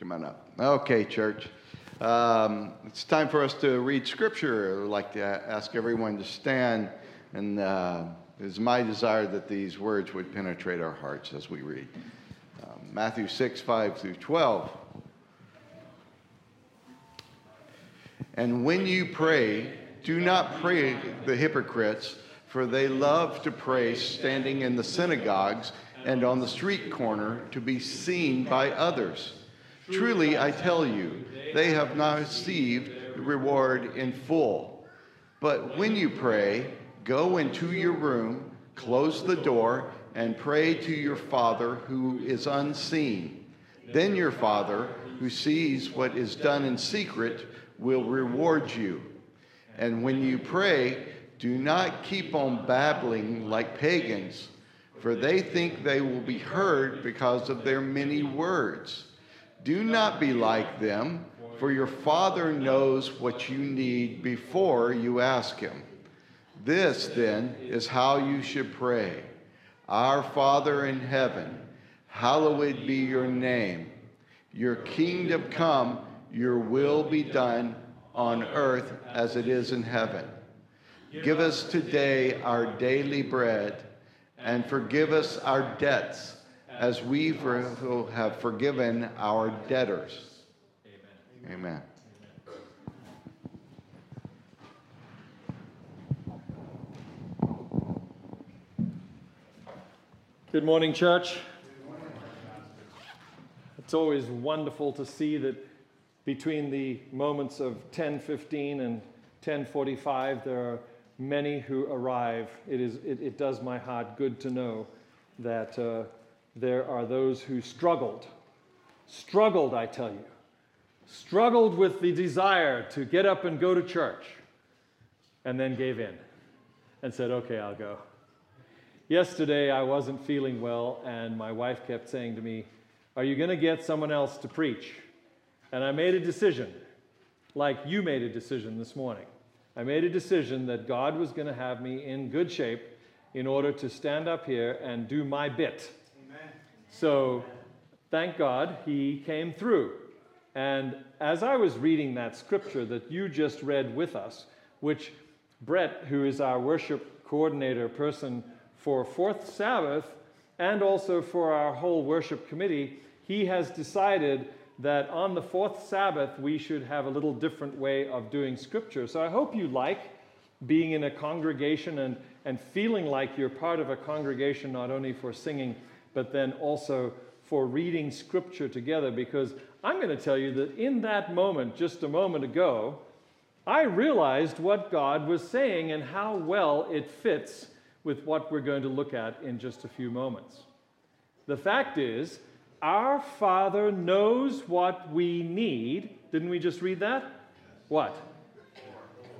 Come on up. Okay, church. Um, it's time for us to read scripture. I'd like to ask everyone to stand, and uh, it is my desire that these words would penetrate our hearts as we read. Um, Matthew 6, 5 through 12. And when you pray, do not pray the hypocrites, for they love to pray standing in the synagogues and on the street corner to be seen by others. Truly, I tell you, they have not received the reward in full. But when you pray, go into your room, close the door, and pray to your Father who is unseen. Then your Father, who sees what is done in secret, will reward you. And when you pray, do not keep on babbling like pagans, for they think they will be heard because of their many words. Do not be like them, for your Father knows what you need before you ask Him. This, then, is how you should pray Our Father in heaven, hallowed be your name. Your kingdom come, your will be done on earth as it is in heaven. Give us today our daily bread, and forgive us our debts as we have forgiven our debtors. Amen. Amen. Good morning, church. It's always wonderful to see that between the moments of 10:15 and 10:45, there are many who arrive. It, is, it, it does my heart good to know that uh, there are those who struggled. Struggled, I tell you. Struggled with the desire to get up and go to church, and then gave in and said, Okay, I'll go. Yesterday, I wasn't feeling well, and my wife kept saying to me, Are you going to get someone else to preach? And I made a decision, like you made a decision this morning. I made a decision that God was going to have me in good shape in order to stand up here and do my bit. So, thank God he came through. And as I was reading that scripture that you just read with us, which Brett, who is our worship coordinator person for Fourth Sabbath and also for our whole worship committee, he has decided that on the fourth Sabbath we should have a little different way of doing scripture. So I hope you like being in a congregation and, and feeling like you're part of a congregation not only for singing, but then also for reading scripture together. Because I'm going to tell you that in that moment, just a moment ago, I realized what God was saying and how well it fits with what we're going to look at in just a few moments. The fact is, our Father knows what we need. Didn't we just read that? What?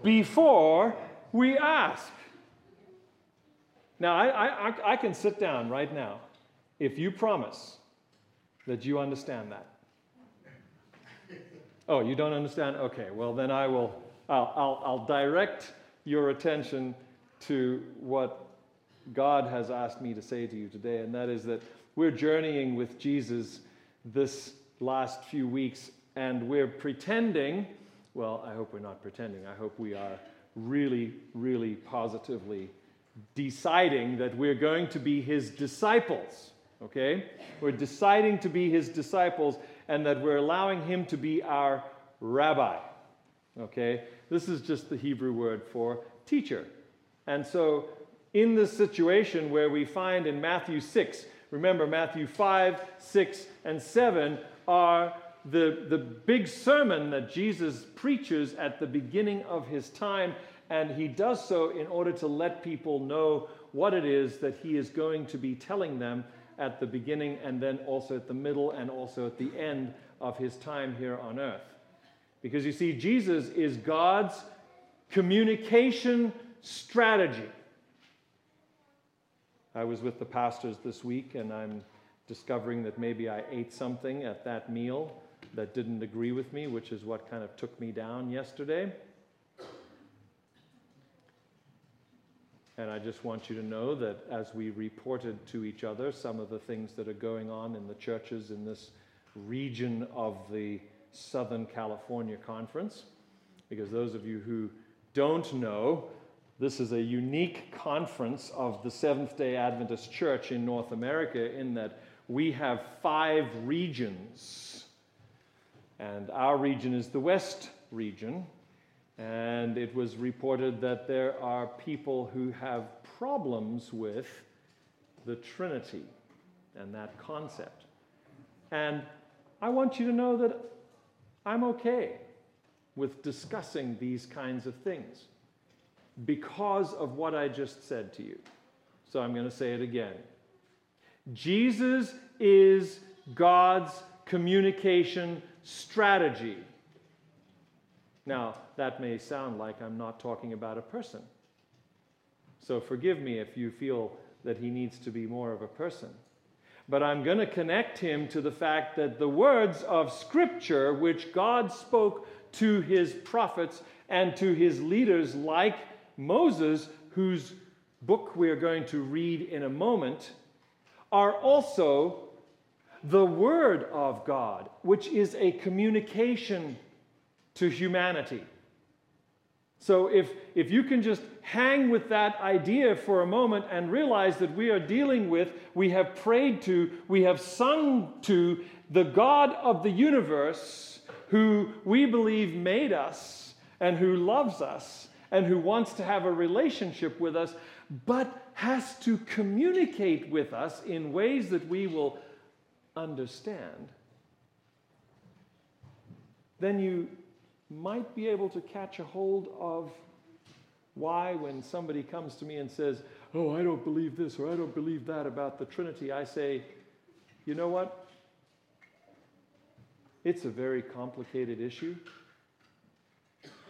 Before we ask. Now, I, I, I can sit down right now if you promise that you understand that. Oh, you don't understand? Okay, well, then I will, I'll, I'll, I'll direct your attention to what God has asked me to say to you today, and that is that we're journeying with Jesus this last few weeks, and we're pretending, well, I hope we're not pretending, I hope we are really, really positively deciding that we're going to be his disciples, okay? We're deciding to be his disciples and that we're allowing him to be our rabbi, okay? This is just the Hebrew word for teacher. And so, in this situation where we find in Matthew 6, Remember, Matthew 5, 6, and 7 are the, the big sermon that Jesus preaches at the beginning of his time, and he does so in order to let people know what it is that he is going to be telling them at the beginning and then also at the middle and also at the end of his time here on earth. Because you see, Jesus is God's communication strategy. I was with the pastors this week, and I'm discovering that maybe I ate something at that meal that didn't agree with me, which is what kind of took me down yesterday. And I just want you to know that as we reported to each other some of the things that are going on in the churches in this region of the Southern California Conference. Because those of you who don't know, this is a unique conference of the Seventh day Adventist Church in North America in that we have five regions. And our region is the West region. And it was reported that there are people who have problems with the Trinity and that concept. And I want you to know that I'm okay with discussing these kinds of things because of what I just said to you. So I'm going to say it again. Jesus is God's communication strategy. Now, that may sound like I'm not talking about a person. So forgive me if you feel that he needs to be more of a person. But I'm going to connect him to the fact that the words of Scripture, which God spoke to his prophets and to his leaders, like Moses, whose book we are going to read in a moment, are also the Word of God, which is a communication to humanity. So if, if you can just hang with that idea for a moment and realize that we are dealing with, we have prayed to, we have sung to the God of the universe who we believe made us and who loves us and who wants to have a relationship with us, but has to communicate with us in ways that we will understand, then you might be able to catch a hold of why, when somebody comes to me and says, Oh, I don't believe this or I don't believe that about the Trinity, I say, You know what? It's a very complicated issue.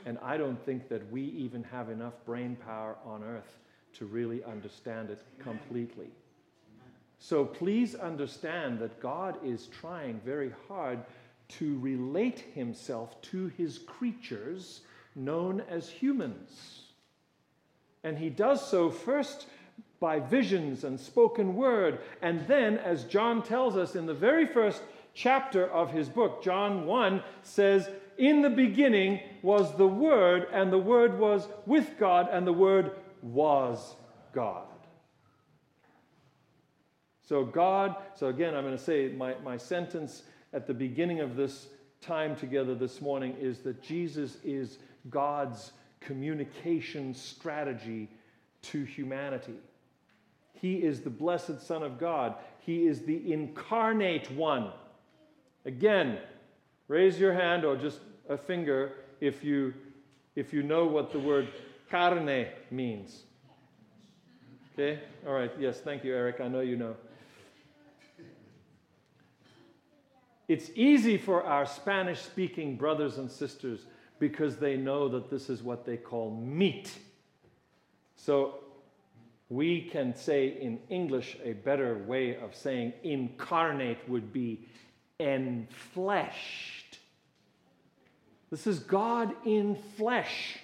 And I don't think that we even have enough brain power on earth to really understand it completely. So please understand that God is trying very hard to relate himself to his creatures known as humans. And he does so first by visions and spoken word, and then, as John tells us in the very first chapter of his book, John 1 says, In the beginning was the Word, and the Word was with God, and the Word was God. So, God, so again, I'm going to say my, my sentence at the beginning of this time together this morning is that Jesus is God's communication strategy to humanity. He is the blessed Son of God. He is the incarnate one. Again, raise your hand or just a finger if you, if you know what the word carne means. Okay? All right. Yes, thank you, Eric. I know you know. It's easy for our Spanish speaking brothers and sisters because they know that this is what they call meat. So we can say in English a better way of saying incarnate would be enfleshed. This is God in flesh.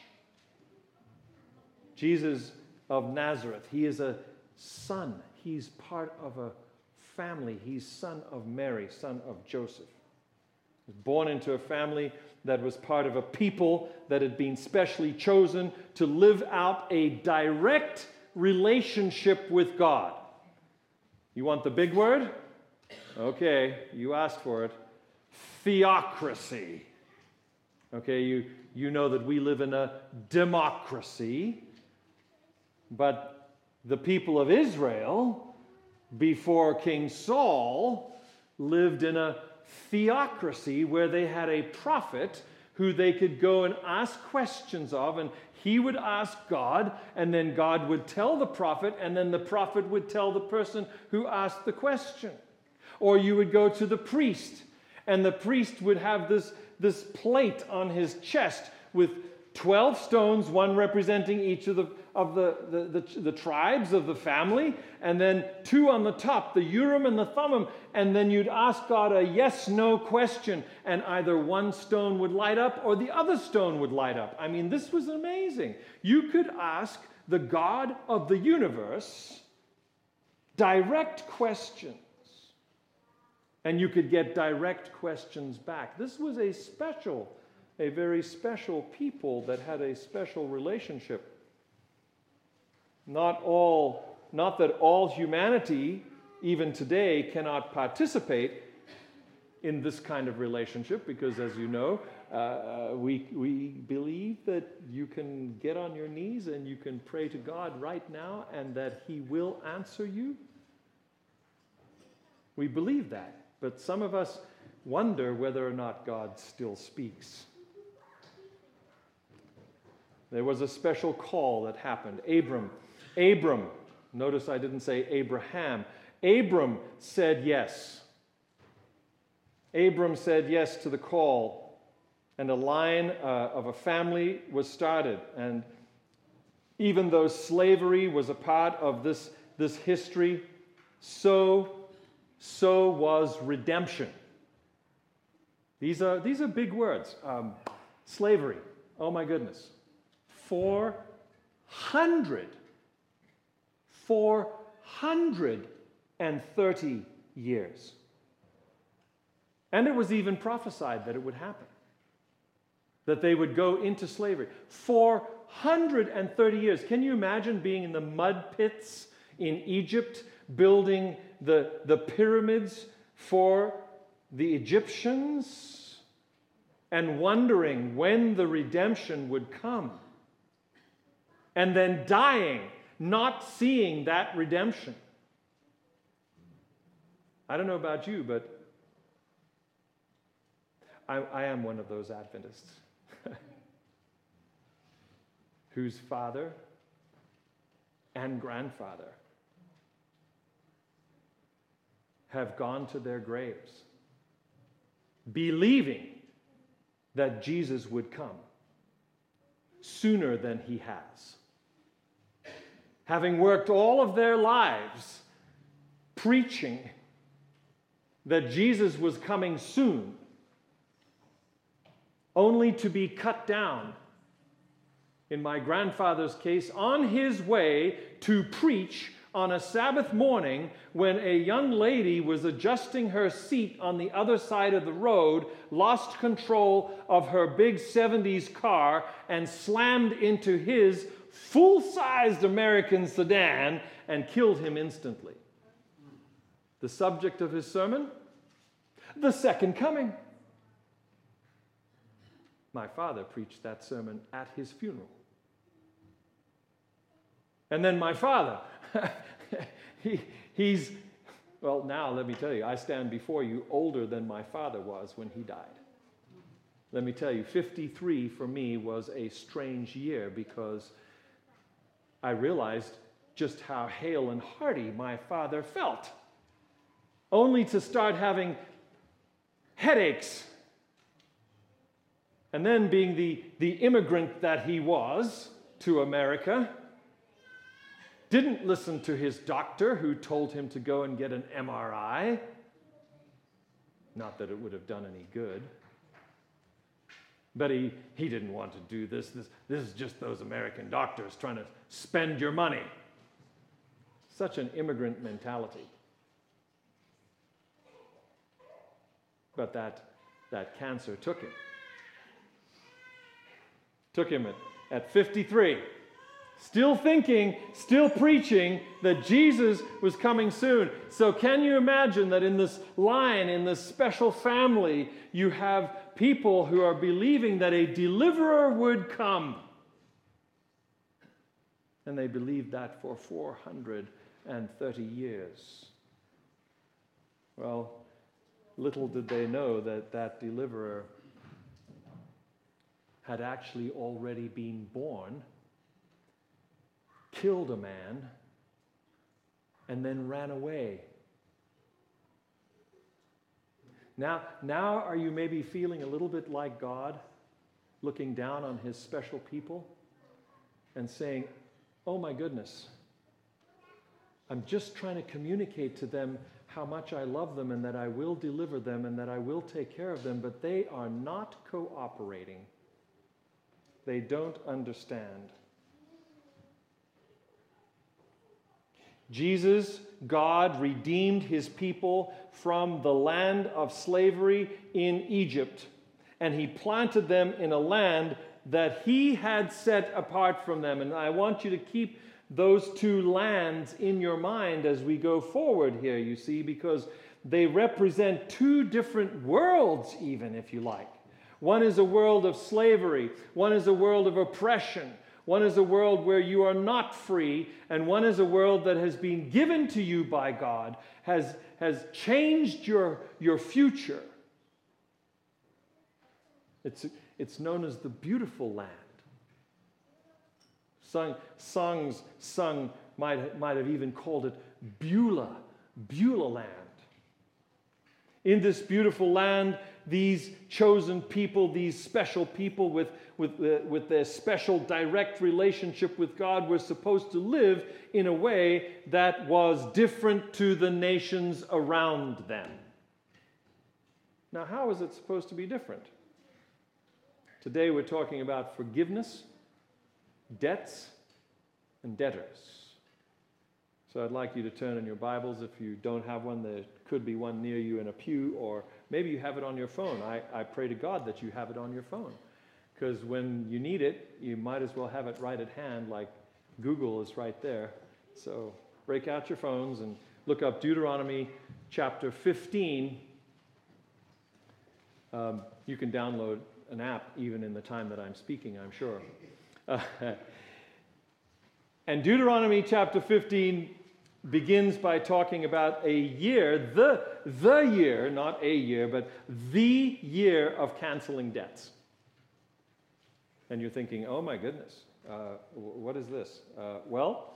Jesus of Nazareth, he is a son, he's part of a family. He's son of Mary, son of Joseph. He was born into a family that was part of a people that had been specially chosen to live out a direct relationship with God. You want the big word? Okay, you asked for it. Theocracy. Okay, you, you know that we live in a democracy, but the people of Israel before King Saul lived in a theocracy where they had a prophet who they could go and ask questions of, and he would ask God, and then God would tell the prophet, and then the prophet would tell the person who asked the question. Or you would go to the priest, and the priest would have this, this plate on his chest with 12 stones, one representing each of the of the, the, the, the, tribes of the family, and then two on the top, the Urim and the Thummim, and then you'd ask God a yes no question, and either one stone would light up or the other stone would light up. I mean, this was amazing. You could ask the God of the universe direct questions, And you could get direct questions back. This was a special, a very special people that had a special relationship. Not all, not that all humanity, even today, cannot participate in this kind of relationship, because as you know, uh, we, we believe that you can get on your knees and you can pray to God right now and that He will answer you. We believe that, but some of us wonder whether or not God still speaks. There was a special call that happened. Abram, Abram, notice I didn't say Abraham. Abram said yes. Abram said yes to the call and a line uh, of a family was started. And even though slavery was a part of this, this history, so, so was redemption. These are, these are big words. Um, slavery, oh my goodness. 400, 430 years. And it was even prophesied that it would happen that they would go into slavery. 430 years. Can you imagine being in the mud pits in Egypt, building the, the pyramids for the Egyptians, and wondering when the redemption would come? And then dying, not seeing that redemption. I don't know about you, but I, I am one of those Adventists. whose father and grandfather have gone to their graves believing that Jesus would come sooner than he has. Having worked all of their lives preaching that Jesus was coming soon, only to be cut down in my grandfather's case, on his way to preach on a Sabbath morning when a young lady was adjusting her seat on the other side of the road, lost control of her big 70s car, and slammed into his full sized American sedan and killed him instantly. The subject of his sermon? The second coming. My father preached that sermon at his funeral. And then my father, he, he's, well, now let me tell you, I stand before you older than my father was when he died. Let me tell you, 53 for me was a strange year because I realized just how hale and hearty my father felt, only to start having headaches. And then, being the, the immigrant that he was to America, didn't listen to his doctor who told him to go and get an MRI. Not that it would have done any good. But he, he didn't want to do this. this. This is just those American doctors trying to spend your money. Such an immigrant mentality. But that, that cancer took him. Took him at, at 53 still thinking, still preaching that Jesus was coming soon. So, can you imagine that in this line, in this special family, you have people who are believing that a deliverer would come? And they believed that for 430 years. Well, little did they know that that deliverer had actually already been born killed a man, and then ran away. Now, now are you maybe feeling a little bit like God, looking down on his special people and saying, Oh my goodness, I'm just trying to communicate to them how much I love them and that I will deliver them and that I will take care of them, but they are not cooperating. They don't understand. Jesus, God, redeemed his people from the land of slavery in Egypt, and he planted them in a land that he had set apart from them. And I want you to keep those two lands in your mind as we go forward here, you see, because they represent two different worlds, even if you like. One is a world of slavery, one is a world of oppression, one is a world where you are not free, and one is a world that has been given to you by God, has, has changed your, your future. It's, it's known as the beautiful land. Sung, songs sung might, might have even called it Beulah, Beulah land. In this beautiful land, these chosen people, these special people with, with, uh, with their special direct relationship with God, were supposed to live in a way that was different to the nations around them. Now, how is it supposed to be different? Today we're talking about forgiveness, debts, and debtors. So I'd like you to turn in your Bibles. If you don't have one, there could be one near you in a pew, or maybe you have it on your phone. I, I pray to God that you have it on your phone. Because when you need it, you might as well have it right at hand, like Google is right there. So break out your phones and look up Deuteronomy chapter 15. Um, you can download an app even in the time that I'm speaking, I'm sure. Uh, and Deuteronomy chapter 15 begins by talking about a year, the, the year, not a year, but the year of canceling debts. And you're thinking, oh my goodness, uh, what is this? Uh, well,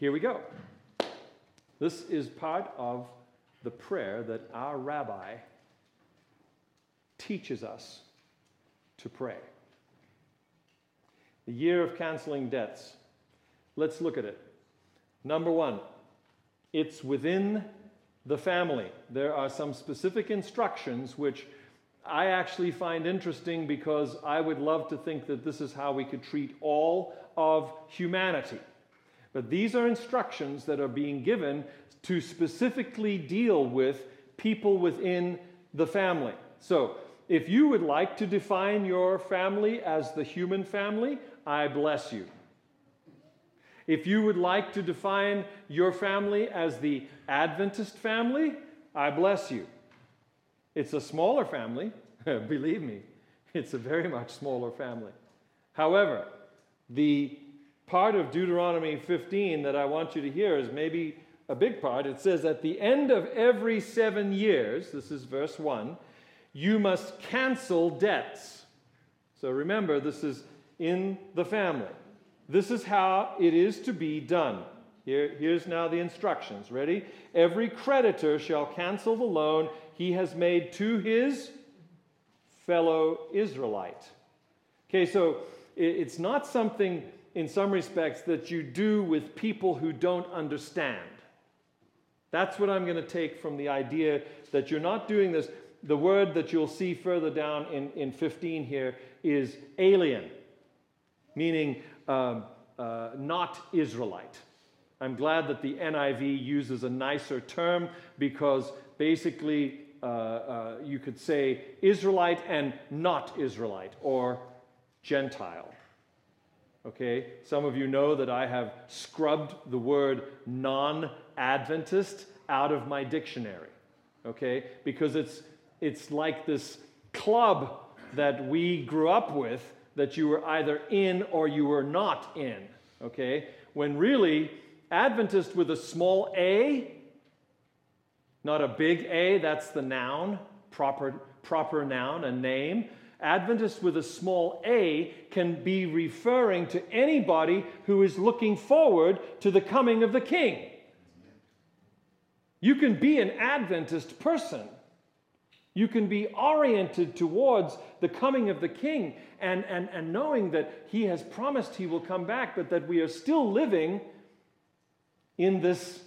here we go. This is part of the prayer that our rabbi teaches us to pray. The year of canceling debts. Let's look at it. Number one, it's within the family. There are some specific instructions which I actually find interesting because I would love to think that this is how we could treat all of humanity. But these are instructions that are being given to specifically deal with people within the family. So, if you would like to define your family as the human family, I bless you. If you would like to define your family as the Adventist family, I bless you. It's a smaller family, believe me, it's a very much smaller family. However, the part of Deuteronomy 15 that I want you to hear is maybe a big part. It says, At the end of every seven years, this is verse 1, you must cancel debts. So remember, this is in the family. This is how it is to be done. Here, here's now the instructions. Ready? Every creditor shall cancel the loan he has made to his fellow Israelite. Okay, so it's not something in some respects that you do with people who don't understand. That's what I'm going to take from the idea that you're not doing this. The word that you'll see further down in, in 15 here is alien, meaning um, uh, not Israelite. I'm glad that the NIV uses a nicer term because basically uh, uh, you could say Israelite and not Israelite or Gentile. Okay, some of you know that I have scrubbed the word non Adventist out of my dictionary. Okay, because it's, it's like this club that we grew up with that you were either in or you were not in, okay? When really, Adventist with a small a, not a big A, that's the noun, proper, proper noun, a name. Adventist with a small a can be referring to anybody who is looking forward to the coming of the king. You can be an Adventist person you can be oriented towards the coming of the King and, and, and knowing that He has promised He will come back, but that we are still living in this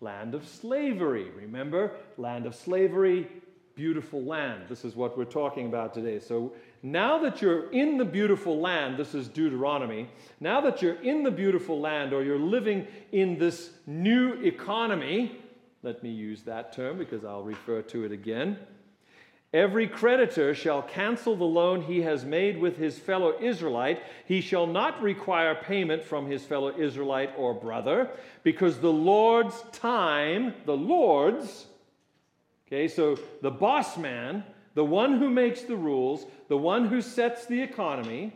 land of slavery. Remember, land of slavery, beautiful land. This is what we're talking about today. So now that you're in the beautiful land, this is Deuteronomy, now that you're in the beautiful land or you're living in this new economy, let me use that term because I'll refer to it again. Every creditor shall cancel the loan he has made with his fellow Israelite. He shall not require payment from his fellow Israelite or brother, because the Lord's time, the Lord's, okay, so the boss man, the one who makes the rules, the one who sets the economy,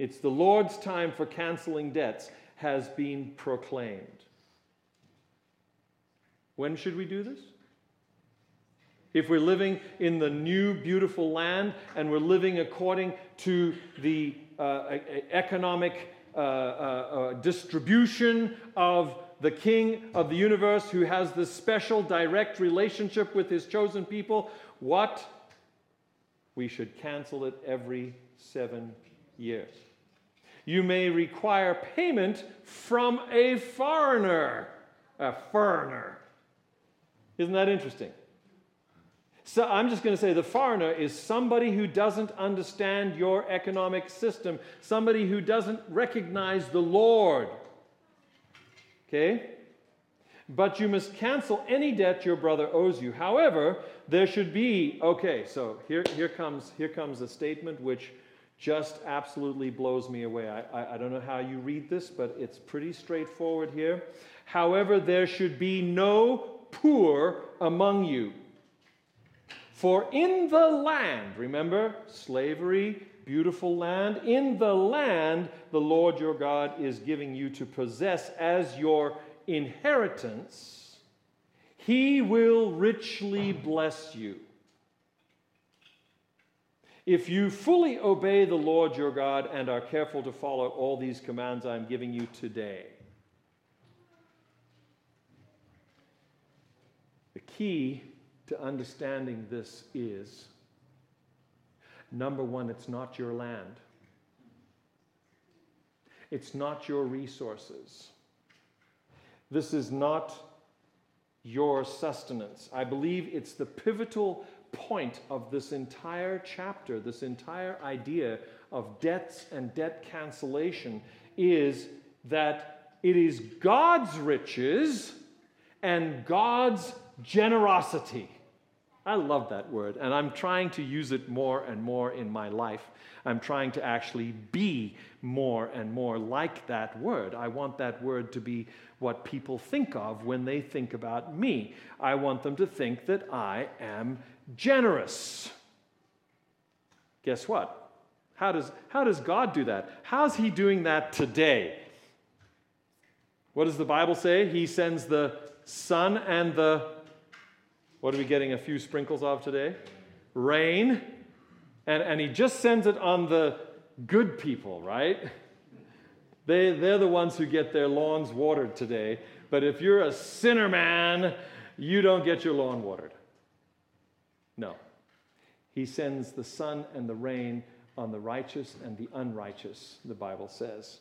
it's the Lord's time for canceling debts, has been proclaimed. When should we do this? If we're living in the new beautiful land and we're living according to the uh, economic uh, uh, uh, distribution of the king of the universe who has this special direct relationship with his chosen people, what? We should cancel it every seven years. You may require payment from a foreigner. A foreigner. Isn't that interesting? So I'm just going to say the foreigner is somebody who doesn't understand your economic system, somebody who doesn't recognize the Lord. Okay? But you must cancel any debt your brother owes you. However, there should be, okay, so here, here, comes, here comes a statement which just absolutely blows me away. I, I, I don't know how you read this, but it's pretty straightforward here. However, there should be no poor among you. For in the land, remember, slavery, beautiful land, in the land the Lord your God is giving you to possess as your inheritance, he will richly bless you. If you fully obey the Lord your God and are careful to follow all these commands I'm giving you today. The key to understanding this is number one, it's not your land, it's not your resources. This is not your sustenance. I believe it's the pivotal point of this entire chapter, this entire idea of debts and debt cancellation is that it is God's riches and God's generosity. I love that word, and I'm trying to use it more and more in my life. I'm trying to actually be more and more like that word. I want that word to be what people think of when they think about me. I want them to think that I am generous. Guess what? How does, how does God do that? How's He doing that today? What does the Bible say? He sends the sun and the what are we getting a few sprinkles of today? Rain. And, and he just sends it on the good people, right? They, they're the ones who get their lawns watered today. But if you're a sinner man, you don't get your lawn watered. No. He sends the sun and the rain on the righteous and the unrighteous, the Bible says.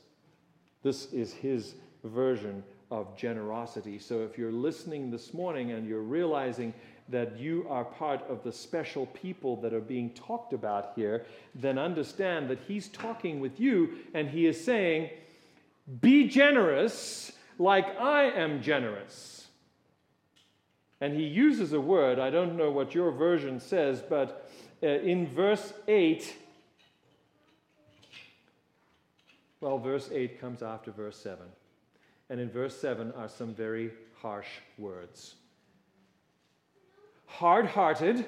This is his version of generosity. So if you're listening this morning and you're realizing that you are part of the special people that are being talked about here, then understand that he's talking with you and he is saying, Be generous like I am generous. And he uses a word, I don't know what your version says, but uh, in verse 8, well, verse 8 comes after verse 7. And in verse 7 are some very harsh words hard hearted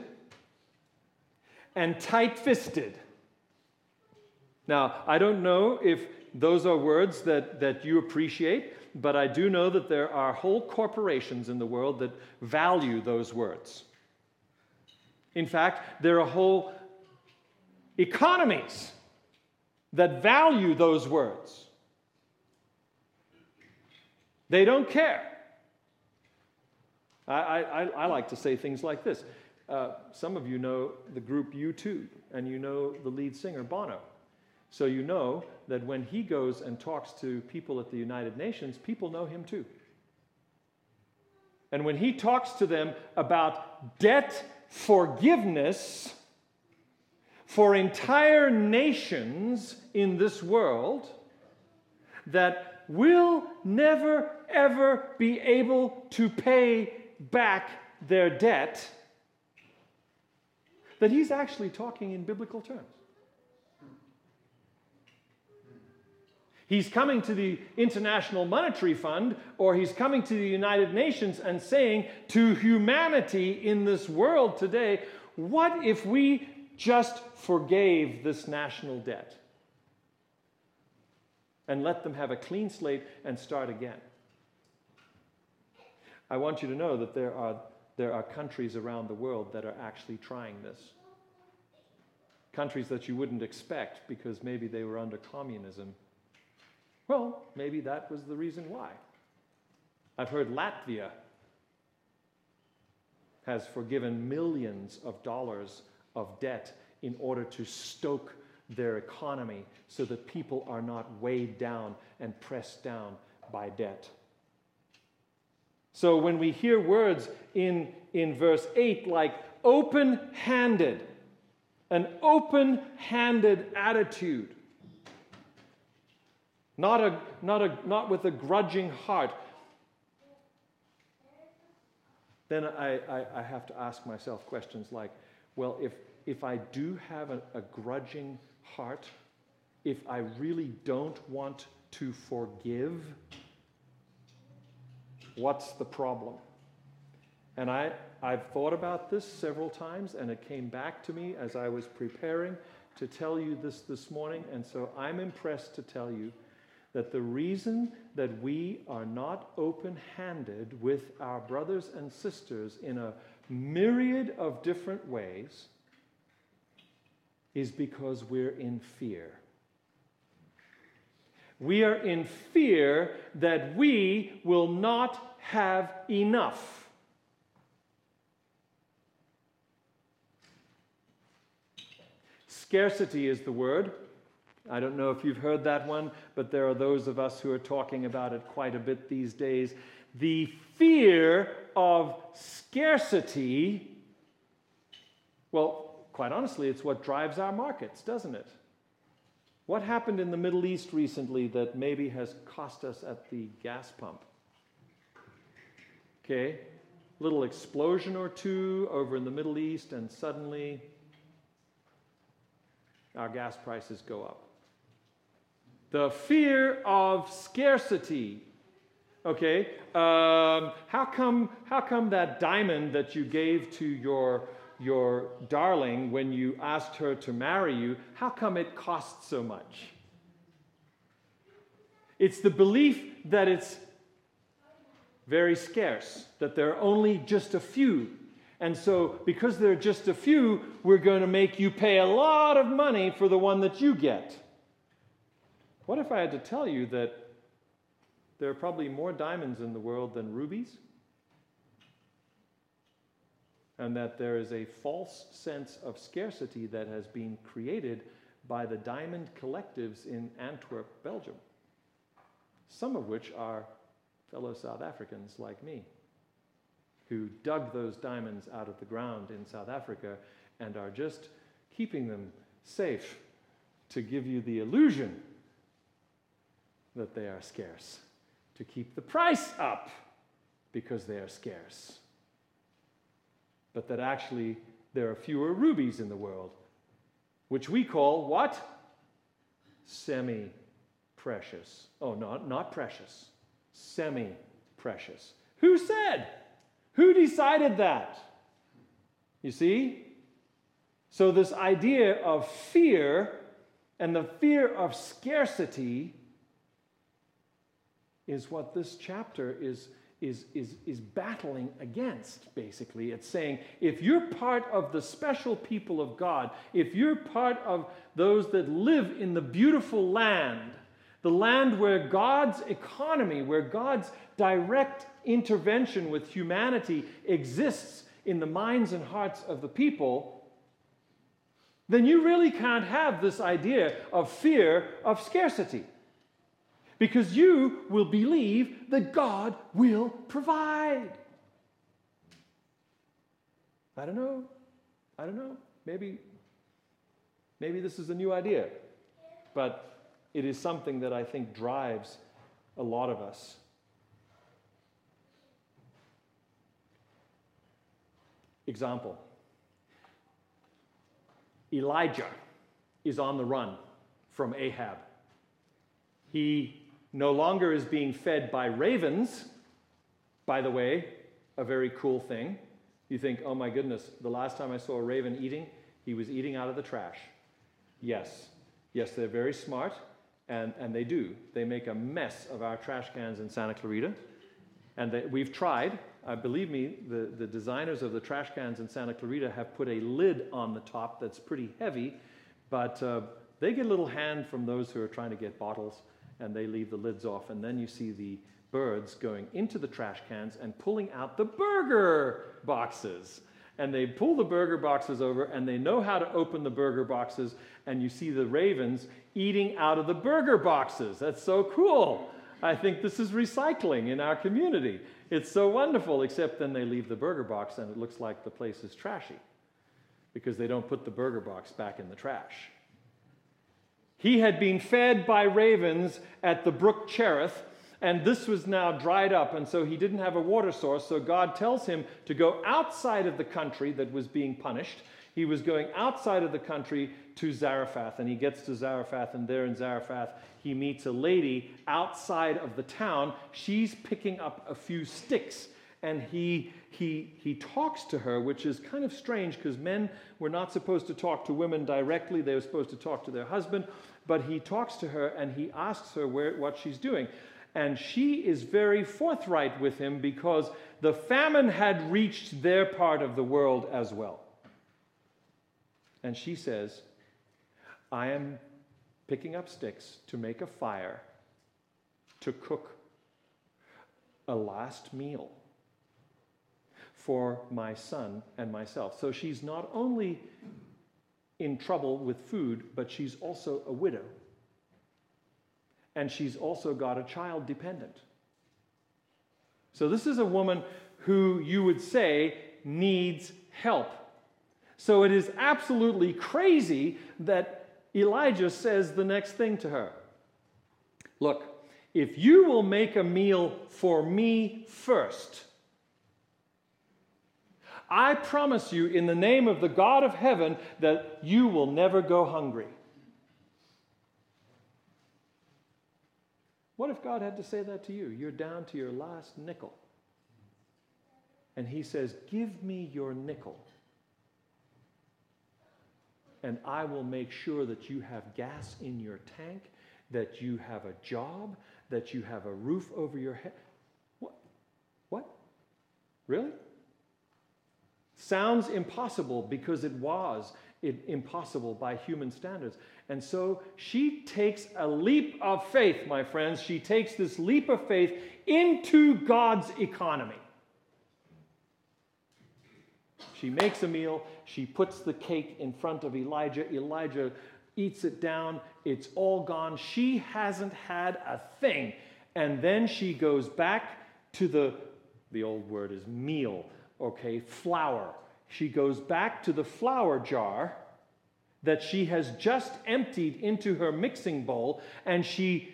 and tight fisted. Now, I don't know if those are words that, that you appreciate, but I do know that there are whole corporations in the world that value those words. In fact, there are whole economies that value those words. They don't care. I, I, I like to say things like this. Uh, some of you know the group U2, and you know the lead singer, Bono. So you know that when he goes and talks to people at the United Nations, people know him too. And when he talks to them about debt forgiveness for entire nations in this world that will never, ever be able to pay back their debt, that he's actually talking in biblical terms. He's coming to the International Monetary Fund or he's coming to the United Nations and saying to humanity in this world today, what if we just forgave this national debt and let them have a clean slate and start again? I want you to know that there are, there are countries around the world that are actually trying this. Countries that you wouldn't expect because maybe they were under communism well, maybe that was the reason why. I've heard Latvia has forgiven millions of dollars of debt in order to stoke their economy so that people are not weighed down and pressed down by debt. So when we hear words in, in verse 8 like open handed, an open handed attitude, not, a, not, a, not with a grudging heart, then I, I, I, have to ask myself questions like, well, if, if I do have a, a grudging heart, if I really don't want to forgive, what's the problem? And I, I've thought about this several times, and it came back to me as I was preparing to tell you this this morning. And so I'm impressed to tell you that the reason that we are not open handed with our brothers and sisters in a myriad of different ways is because we're in fear. We are in fear that we will not have enough. Scarcity is the word. I don't know if you've heard that one, but there are those of us who are talking about it quite a bit these days. The fear of scarcity, well, quite honestly, it's what drives our markets, doesn't it? What happened in the Middle East recently that maybe has cost us at the gas pump? Okay, little explosion or two over in the Middle East, and suddenly our gas prices go up. The fear of scarcity. Okay, um, how come how come that diamond that you gave to your your darling when you asked her to marry you? How come it costs so much? It's the belief that it's very scarce, that there are only just a few. And so, because there are just a few, we're going to make you pay a lot of money for the one that you get. What if I had to tell you that there are probably more diamonds in the world than rubies? And that there is a false sense of scarcity that has been created by the diamond collectives in Antwerp, Belgium, some of which are fellow South Africans like me, who dug those diamonds out of the ground in South Africa and are just keeping them safe to give you the illusion that they are scarce, to keep the price up because they are scarce. But that actually there are fewer rubies in the world, which we call what? Semi precious. Oh, not, not precious, semi precious. Who said? Who decided that? You see? So, this idea of fear and the fear of scarcity is what this chapter is, is, is, is battling against, basically. It's saying if you're part of the special people of God, if you're part of those that live in the beautiful land, the land where God's economy, where God's direct intervention with humanity exists in the minds and hearts of the people, then you really can't have this idea of fear of scarcity because you will believe that God will provide. I don't know. I don't know. Maybe, maybe this is a new idea. But it is something that I think drives a lot of us. Example Elijah is on the run from Ahab. He no longer is being fed by ravens. By the way, a very cool thing. You think, oh my goodness, the last time I saw a raven eating, he was eating out of the trash. Yes, yes, they're very smart, and, and they do. They make a mess of our trash cans in Santa Clarita. And they, we've tried. Uh, believe me, the, the designers of the trash cans in Santa Clarita have put a lid on the top that's pretty heavy, but uh, they get a little hand from those who are trying to get bottles, and they leave the lids off. And then you see the birds going into the trash cans and pulling out the burger boxes. And they pull the burger boxes over, and they know how to open the burger boxes. And you see the ravens eating out of the burger boxes. That's so cool. I think this is recycling in our community. It's so wonderful, except then they leave the burger box and it looks like the place is trashy because they don't put the burger box back in the trash. He had been fed by ravens at the brook Cherith, and this was now dried up, and so he didn't have a water source. So God tells him to go outside of the country that was being punished. He was going outside of the country to Zarephath, and he gets to Zarephath, and there in Zarephath, he meets a lady outside of the town. She's picking up a few sticks, and he, he, he talks to her, which is kind of strange because men were not supposed to talk to women directly, they were supposed to talk to their husband. But he talks to her and he asks her where, what she's doing. And she is very forthright with him because the famine had reached their part of the world as well. And she says, I am picking up sticks to make a fire to cook a last meal for my son and myself. So she's not only in trouble with food, but she's also a widow and she's also got a child dependent. So, this is a woman who you would say needs help. So, it is absolutely crazy that Elijah says the next thing to her Look, if you will make a meal for me first, I promise you in the name of the God of heaven that you will never go hungry. What if God had to say that to you? You're down to your last nickel. And He says, Give me your nickel, and I will make sure that you have gas in your tank, that you have a job, that you have a roof over your head. What? What? Really? Sounds impossible because it was impossible by human standards. And so she takes a leap of faith, my friends. She takes this leap of faith into God's economy. She makes a meal. She puts the cake in front of Elijah. Elijah eats it down. It's all gone. She hasn't had a thing. And then she goes back to the, the old word is meal, okay, flour. She goes back to the flour jar that she has just emptied into her mixing bowl and she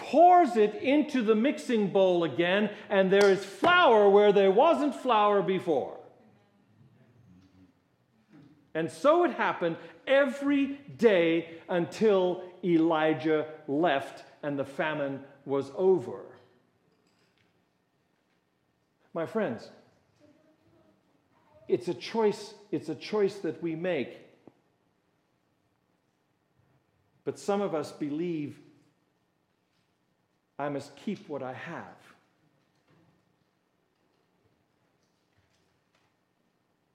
pours it into the mixing bowl again, and there is flour where there wasn't flour before. And so it happened every day until Elijah left and the famine was over. My friends, it's a choice, it's a choice that we make. But some of us believe I must keep what I have.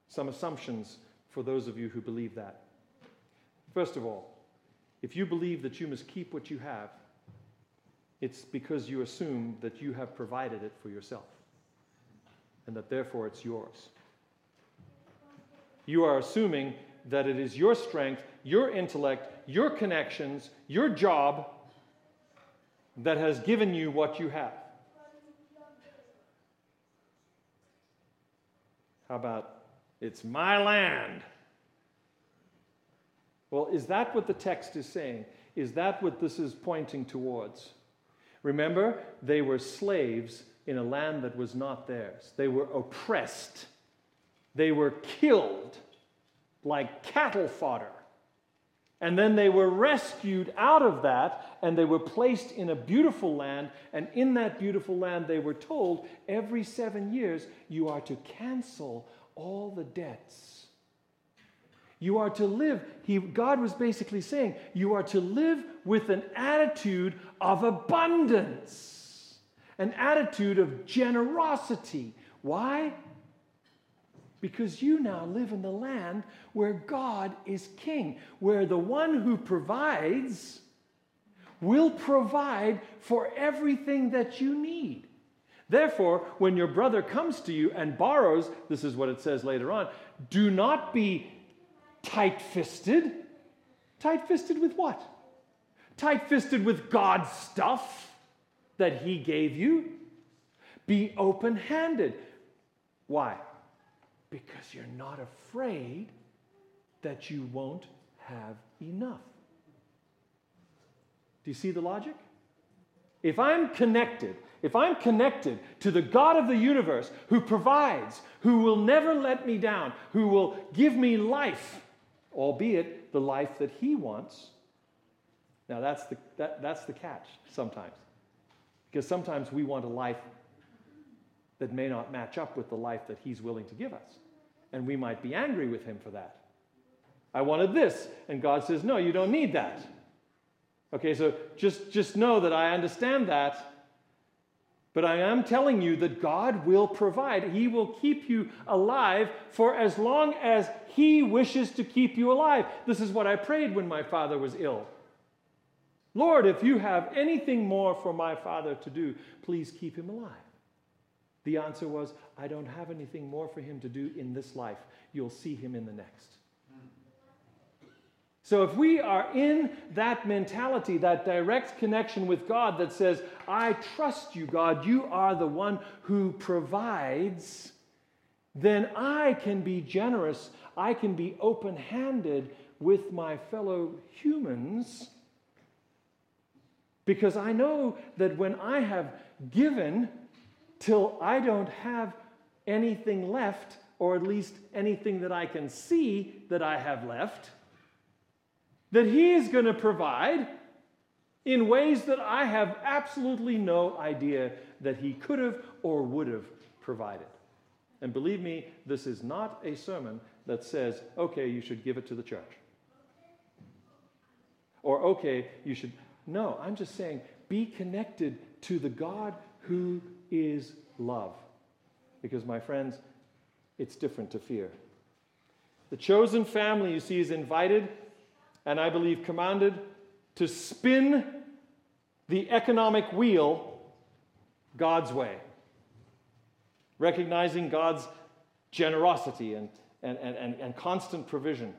Some assumptions for those of you who believe that. First of all, if you believe that you must keep what you have, it's because you assume that you have provided it for yourself and that therefore it's yours. You are assuming that it is your strength, your intellect, your connections, your job that has given you what you have. How about It's my land. Well, is that what the text is saying? Is that what this is pointing towards? Remember, they were slaves in a land that was not theirs. They were oppressed. They were killed like cattle fodder. And then they were rescued out of that and they were placed in a beautiful land. And in that beautiful land, they were told every seven years, you are to cancel all the debts. You are to live, he, God was basically saying, you are to live with an attitude of abundance, an attitude of generosity. Why? Because you now live in the land where God is king, where the one who provides will provide for everything that you need. Therefore, when your brother comes to you and borrows, this is what it says later on, do not be tight fisted. Tight fisted with what? Tight fisted with God's stuff that He gave you. Be open handed. Why? Because you're not afraid that you won't have enough. Do you see the logic? If I'm connected, if I'm connected to the God of the universe who provides, who will never let me down, who will give me life, albeit the life that He wants, now that's the, that, that's the catch sometimes. Because sometimes we want a life that may not match up with the life that He's willing to give us. And we might be angry with Him for that. I wanted this. And God says, No, you don't need that. Okay, so just, just know that I understand that. But I am telling you that God will provide. He will keep you alive for as long as He wishes to keep you alive. This is what I prayed when my father was ill. Lord, if you have anything more for my father to do, please keep him alive. The answer was, I don't have anything more for him to do in this life. You'll see him in the next. So, if we are in that mentality, that direct connection with God that says, I trust you, God, you are the one who provides, then I can be generous. I can be open handed with my fellow humans because I know that when I have given till I don't have anything left, or at least anything that I can see that I have left, that He is going to provide in ways that I have absolutely no idea that He could have or would have provided. And believe me, this is not a sermon that says, okay, you should give it to the church. Or, okay, you should. No, I'm just saying, be connected to the God who is love. Because, my friends, it's different to fear. The chosen family, you see, is invited and I believe commanded to spin the economic wheel God's way, recognizing God's generosity and, and, and, and, constant provision,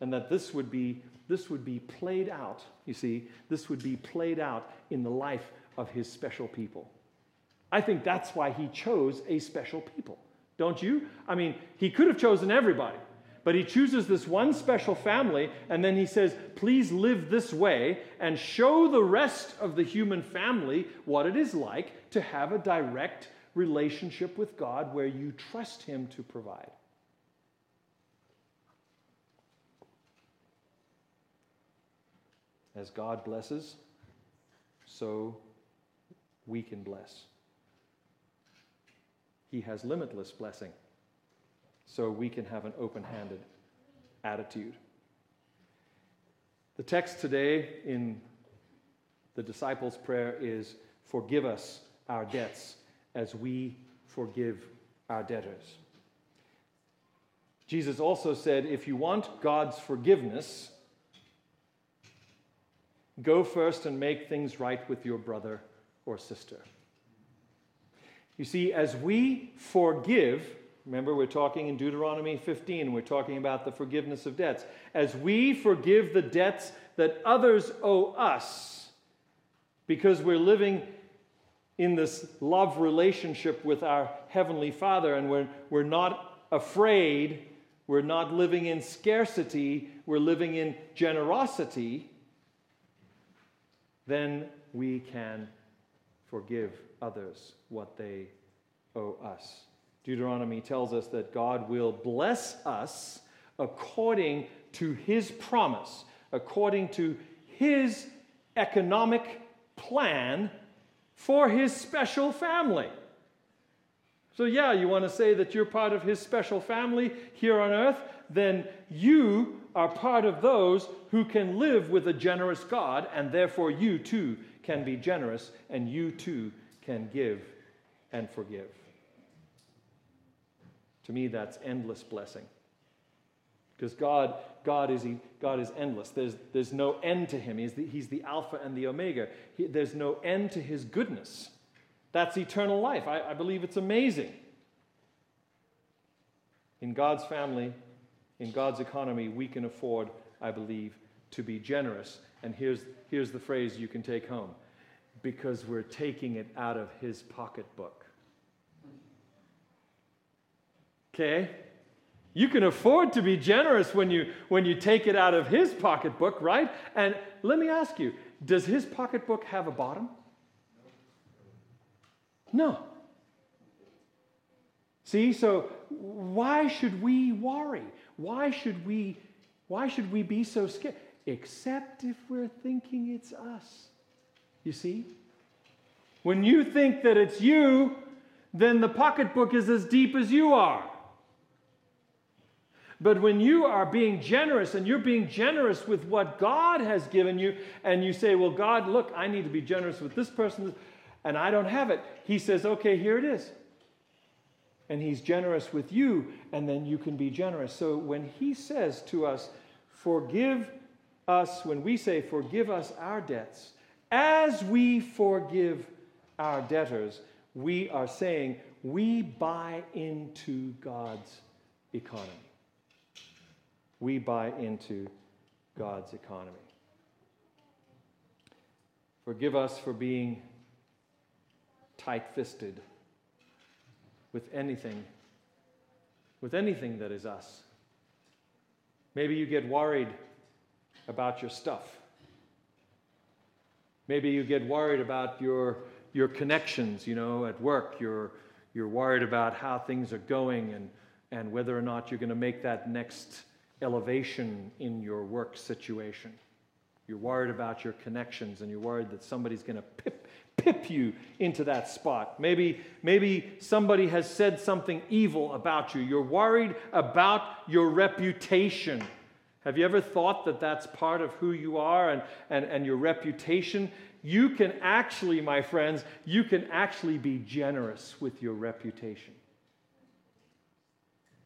and that this would be this would be played out, you see, this would be played out in the life of his special people. I think that's why he chose a special people. Don't you? I mean, he could have chosen everybody. But he chooses this one special family, and then he says, Please live this way and show the rest of the human family what it is like to have a direct relationship with God where you trust him to provide. As God blesses, so we can bless. He has limitless blessing so we can have an open handed attitude. The text today in the disciples' prayer is Forgive us our debts as we forgive our debtors. Jesus also said, If you want God's forgiveness, go first and make things right with your brother or sister. You see, as we forgive, Remember, we're talking in Deuteronomy 15, we're talking about the forgiveness of debts. As we forgive the debts that others owe us, because we're living in this love relationship with our Heavenly Father and we're, we're not afraid, we're not living in scarcity, we're living in generosity, then we can forgive others what they owe us. Deuteronomy tells us that God will bless us according to his promise, according to his economic plan for his special family. So, yeah, you want to say that you're part of his special family here on earth? Then you are part of those who can live with a generous God, and therefore you too can be generous, and you too can give and forgive. To me, that's endless blessing. Because God, God, is, God is endless. There's, there's no end to him. He's the, he's the Alpha and the Omega. He, there's no end to his goodness. That's eternal life. I, I believe it's amazing. In God's family, in God's economy, we can afford, I believe, to be generous. And here's, here's the phrase you can take home because we're taking it out of his pocketbook. Okay? You can afford to be generous when you, when you take it out of his pocketbook, right? And let me ask you does his pocketbook have a bottom? No. See, so why should we worry? Why should we why should we be so scared? Except if we're thinking it's us. You see? When you think that it's you, then the pocketbook is as deep as you are. But when you are being generous and you're being generous with what God has given you, and you say, Well, God, look, I need to be generous with this person, and I don't have it. He says, okay, here it is. And he's generous with you, and then you can be generous. So when he says to us, forgive us, when we say, forgive us our debts, as we forgive our debtors, we are saying we buy into God's economy. We buy into God's economy. Forgive us for being tight fisted with anything, with anything that is us. Maybe you get worried about your stuff. Maybe you get worried about your, your connections, you know, at work. You're, you're worried about how things are going and, and whether or not you're going to make that next elevation in your work situation. You're worried about your connections and you're worried that somebody's going to pip, pip you into that spot. Maybe, maybe somebody has said something evil about you. You're worried about your reputation. Have you ever thought that that's part of who you are and, and, and your reputation? You can actually, my friends, you can actually be generous with your reputation.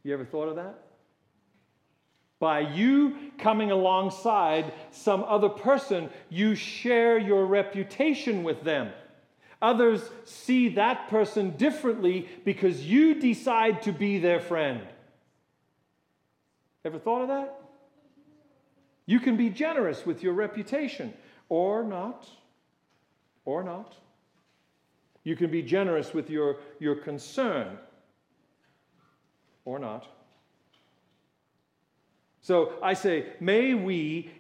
You ever thought of that? By you coming alongside some other person, you share your reputation with them. Others see that person differently because you decide to be their friend. Ever thought of that? You can be generous with your reputation or not. Or not. You can be generous with your, your concern or not. So I say, may we,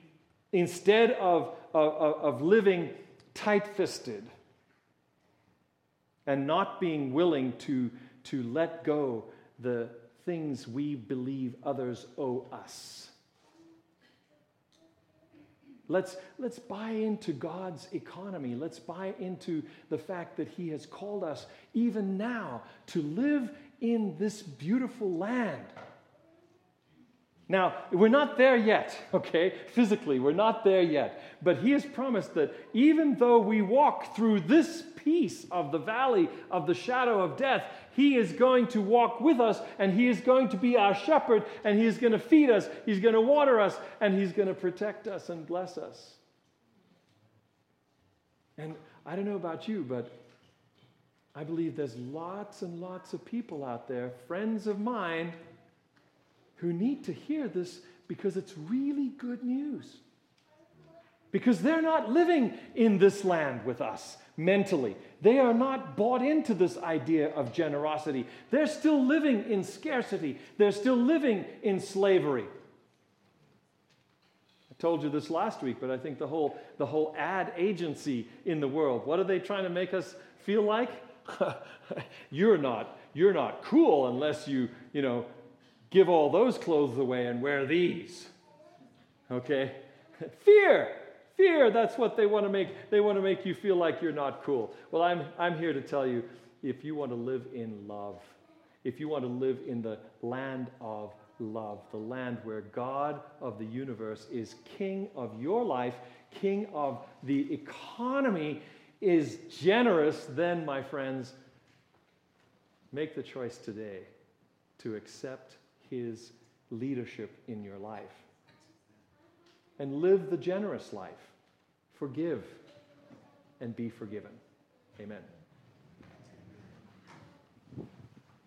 instead of, of, of living tight fisted and not being willing to, to let go the things we believe others owe us. Let's, let's buy into God's economy. Let's buy into the fact that He has called us, even now, to live in this beautiful land now, we're not there yet, okay? Physically, we're not there yet. But he has promised that even though we walk through this piece of the valley of the shadow of death, he is going to walk with us and he is going to be our shepherd and he is going to feed us, he's going to water us, and he's going to protect us and bless us. And I don't know about you, but I believe there's lots and lots of people out there, friends of mine who need to hear this because it's really good news. because they're not living in this land with us mentally. They are not bought into this idea of generosity. They're still living in scarcity, they're still living in slavery. I told you this last week, but I think the whole, the whole ad agency in the world, what are they trying to make us feel like? you're not you're not cool unless you, you know, give all those clothes away and wear these. Okay? Fear. Fear, that's what they want to make. They want to make you feel like you're not cool. Well, I'm, I'm here to tell you if you want to live in love, if you want to live in the land of love, the land where God of the universe is king of your life, king of the economy, is generous, then, my friends, make the choice today to accept his leadership in your life and live the generous life. Forgive and be forgiven. Amen.